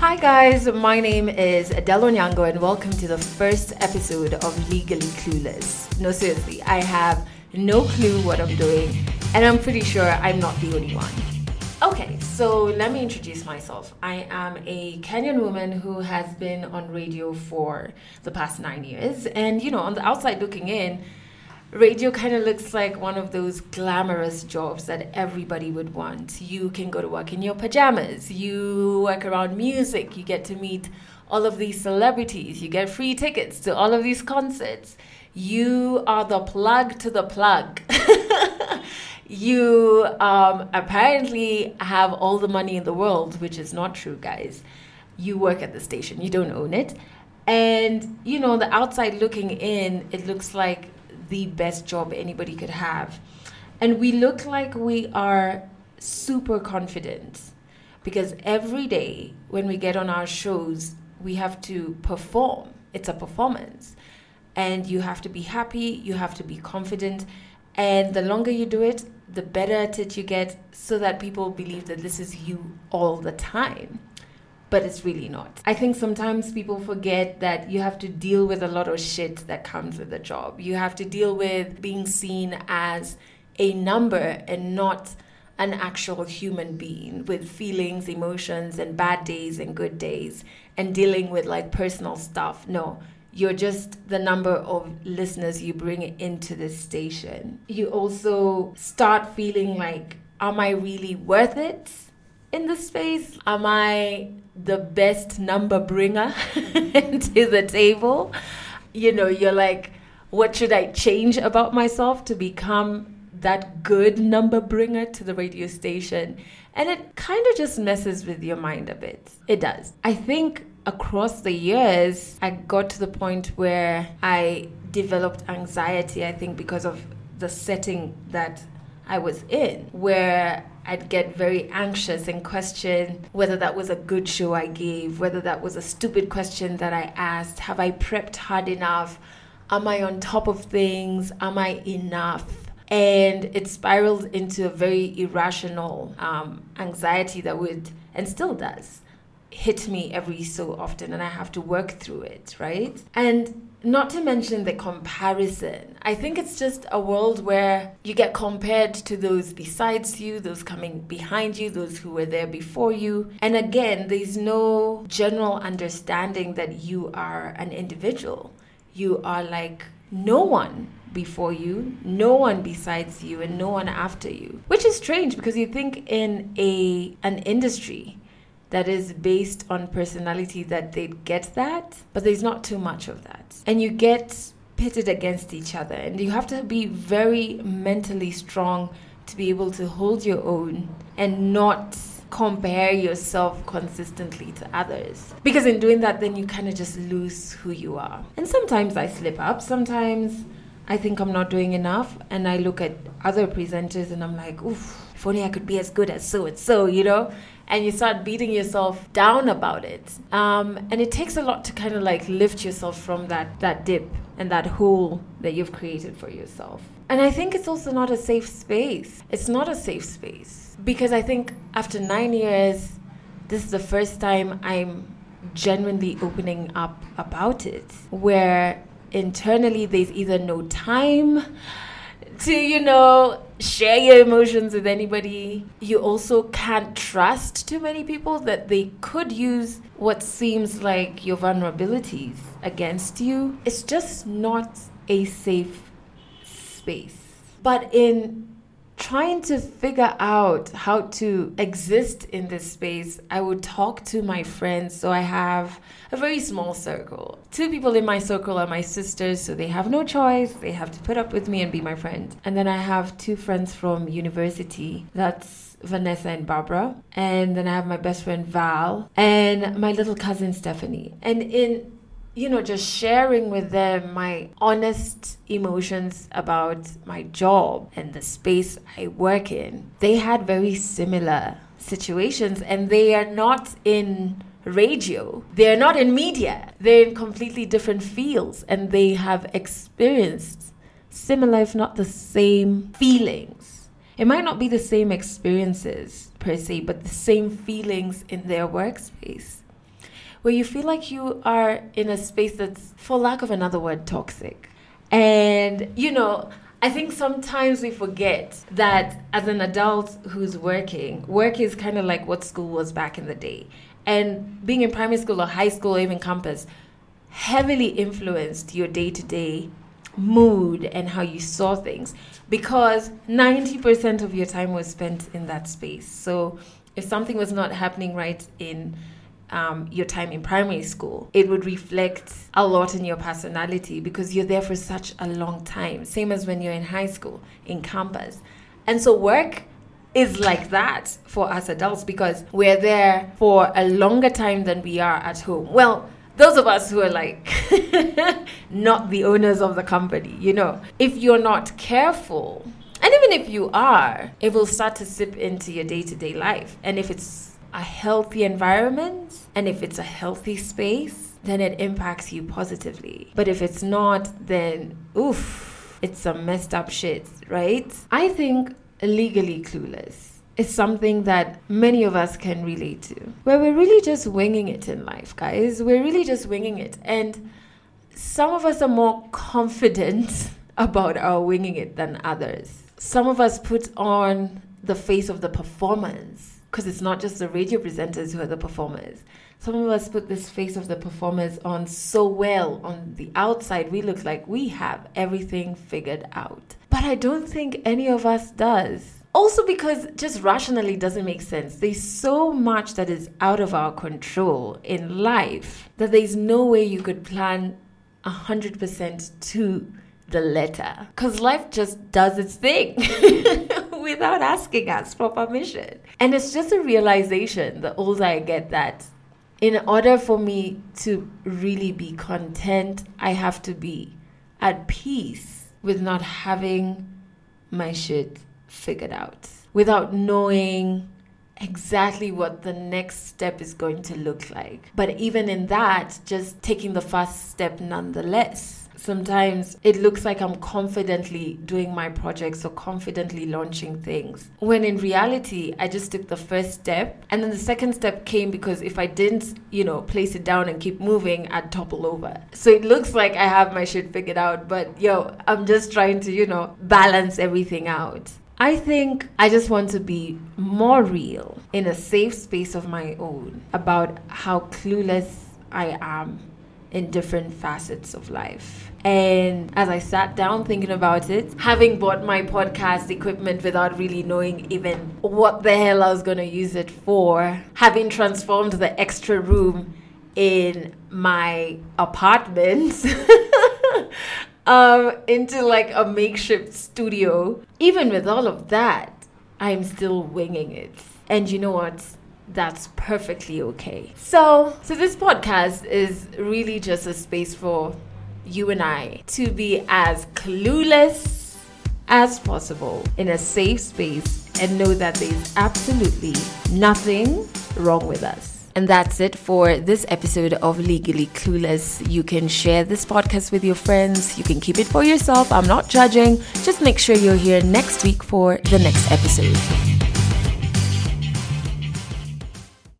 Hi, guys. My name is Adele Onyango, and welcome to the first episode of Legally Clueless. No, seriously, I have no clue what I'm doing, and I'm pretty sure I'm not the only one. Okay, so let me introduce myself. I am a Kenyan woman who has been on radio for the past nine years, and you know, on the outside looking in, radio kind of looks like one of those glamorous jobs that everybody would want. You can go to work in your pajamas, you work around music, you get to meet all of these celebrities, you get free tickets to all of these concerts. You are the plug to the plug. you um, apparently have all the money in the world, which is not true, guys. You work at the station, you don't own it. And, you know, the outside looking in, it looks like the best job anybody could have. And we look like we are super confident because every day when we get on our shows, we have to perform. It's a performance. And you have to be happy, you have to be confident. And the longer you do it, the better at it you get so that people believe that this is you all the time but it's really not. I think sometimes people forget that you have to deal with a lot of shit that comes with the job. You have to deal with being seen as a number and not an actual human being with feelings, emotions, and bad days and good days, and dealing with like personal stuff. No, you're just the number of listeners you bring into this station. You also start feeling like, am I really worth it? In the space? Am I the best number bringer to the table? You know, you're like, what should I change about myself to become that good number bringer to the radio station? And it kind of just messes with your mind a bit. It does. I think across the years, I got to the point where I developed anxiety, I think, because of the setting that I was in, where I'd get very anxious and question whether that was a good show I gave, whether that was a stupid question that I asked. Have I prepped hard enough? Am I on top of things? Am I enough? And it spiraled into a very irrational um, anxiety that would, and still does, hit me every so often, and I have to work through it, right? And not to mention the comparison. I think it's just a world where you get compared to those besides you, those coming behind you, those who were there before you. And again, there's no general understanding that you are an individual. You are like no one before you, no one besides you, and no one after you. Which is strange because you think in a an industry that is based on personality that they get that, but there's not too much of that. And you get pitted against each other, and you have to be very mentally strong to be able to hold your own and not compare yourself consistently to others. Because in doing that, then you kind of just lose who you are. And sometimes I slip up, sometimes I think I'm not doing enough, and I look at other presenters and I'm like, oof, if only I could be as good as so and so, you know? And you start beating yourself down about it. Um, and it takes a lot to kind of like lift yourself from that, that dip and that hole that you've created for yourself. And I think it's also not a safe space. It's not a safe space because I think after nine years, this is the first time I'm genuinely opening up about it, where internally there's either no time to, you know, share your emotions with anybody. You also can't trust too many people that they could use what seems like your vulnerabilities against you. It's just not a safe space. But in trying to figure out how to exist in this space, I would talk to my friends. So I have a very small circle. Two people in my circle are my sisters, so they have no choice. They have to put up with me and be my friend. And then I have two friends from university. That's Vanessa and Barbara. And then I have my best friend Val and my little cousin Stephanie. And in you know, just sharing with them my honest emotions about my job and the space I work in. They had very similar situations and they are not in radio. They're not in media. They're in completely different fields and they have experienced similar, if not the same, feelings. It might not be the same experiences per se, but the same feelings in their workspace. Where you feel like you are in a space that's, for lack of another word, toxic. And, you know, I think sometimes we forget that as an adult who's working, work is kind of like what school was back in the day. And being in primary school or high school or even campus heavily influenced your day to day mood and how you saw things because 90% of your time was spent in that space. So if something was not happening right in um, your time in primary school, it would reflect a lot in your personality because you're there for such a long time. Same as when you're in high school, in campus. And so work is like that for us adults because we're there for a longer time than we are at home. Well, those of us who are like not the owners of the company, you know, if you're not careful, and even if you are, it will start to sip into your day to day life. And if it's a healthy environment and if it's a healthy space, then it impacts you positively. But if it's not, then oof, it's some messed up shit, right? I think legally clueless is something that many of us can relate to, where we're really just winging it in life, guys. We're really just winging it. And some of us are more confident about our winging it than others. Some of us put on the face of the performance because it's not just the radio presenters who are the performers. Some of us put this face of the performers on so well on the outside, we look like we have everything figured out. But I don't think any of us does. Also, because just rationally doesn't make sense. There's so much that is out of our control in life that there's no way you could plan 100% to the letter. Because life just does its thing without asking us for permission. And it's just a realization the older I get that in order for me to really be content, I have to be at peace with not having my shit figured out without knowing exactly what the next step is going to look like. But even in that, just taking the first step nonetheless sometimes it looks like I'm confidently doing my projects or confidently launching things. When in reality, I just took the first step. And then the second step came because if I didn't, you know, place it down and keep moving, I'd topple over. So it looks like I have my shit figured out. But yo, I'm just trying to, you know, balance everything out. I think I just want to be more real in a safe space of my own about how clueless I am in different facets of life. And as I sat down thinking about it, having bought my podcast equipment without really knowing even what the hell I was going to use it for, having transformed the extra room in my apartment um, into like a makeshift studio, even with all of that, I'm still winging it. And you know what? That's perfectly okay. So, so this podcast is really just a space for you and I to be as clueless as possible in a safe space and know that there's absolutely nothing wrong with us. And that's it for this episode of Legally Clueless. You can share this podcast with your friends. You can keep it for yourself. I'm not judging. Just make sure you're here next week for the next episode.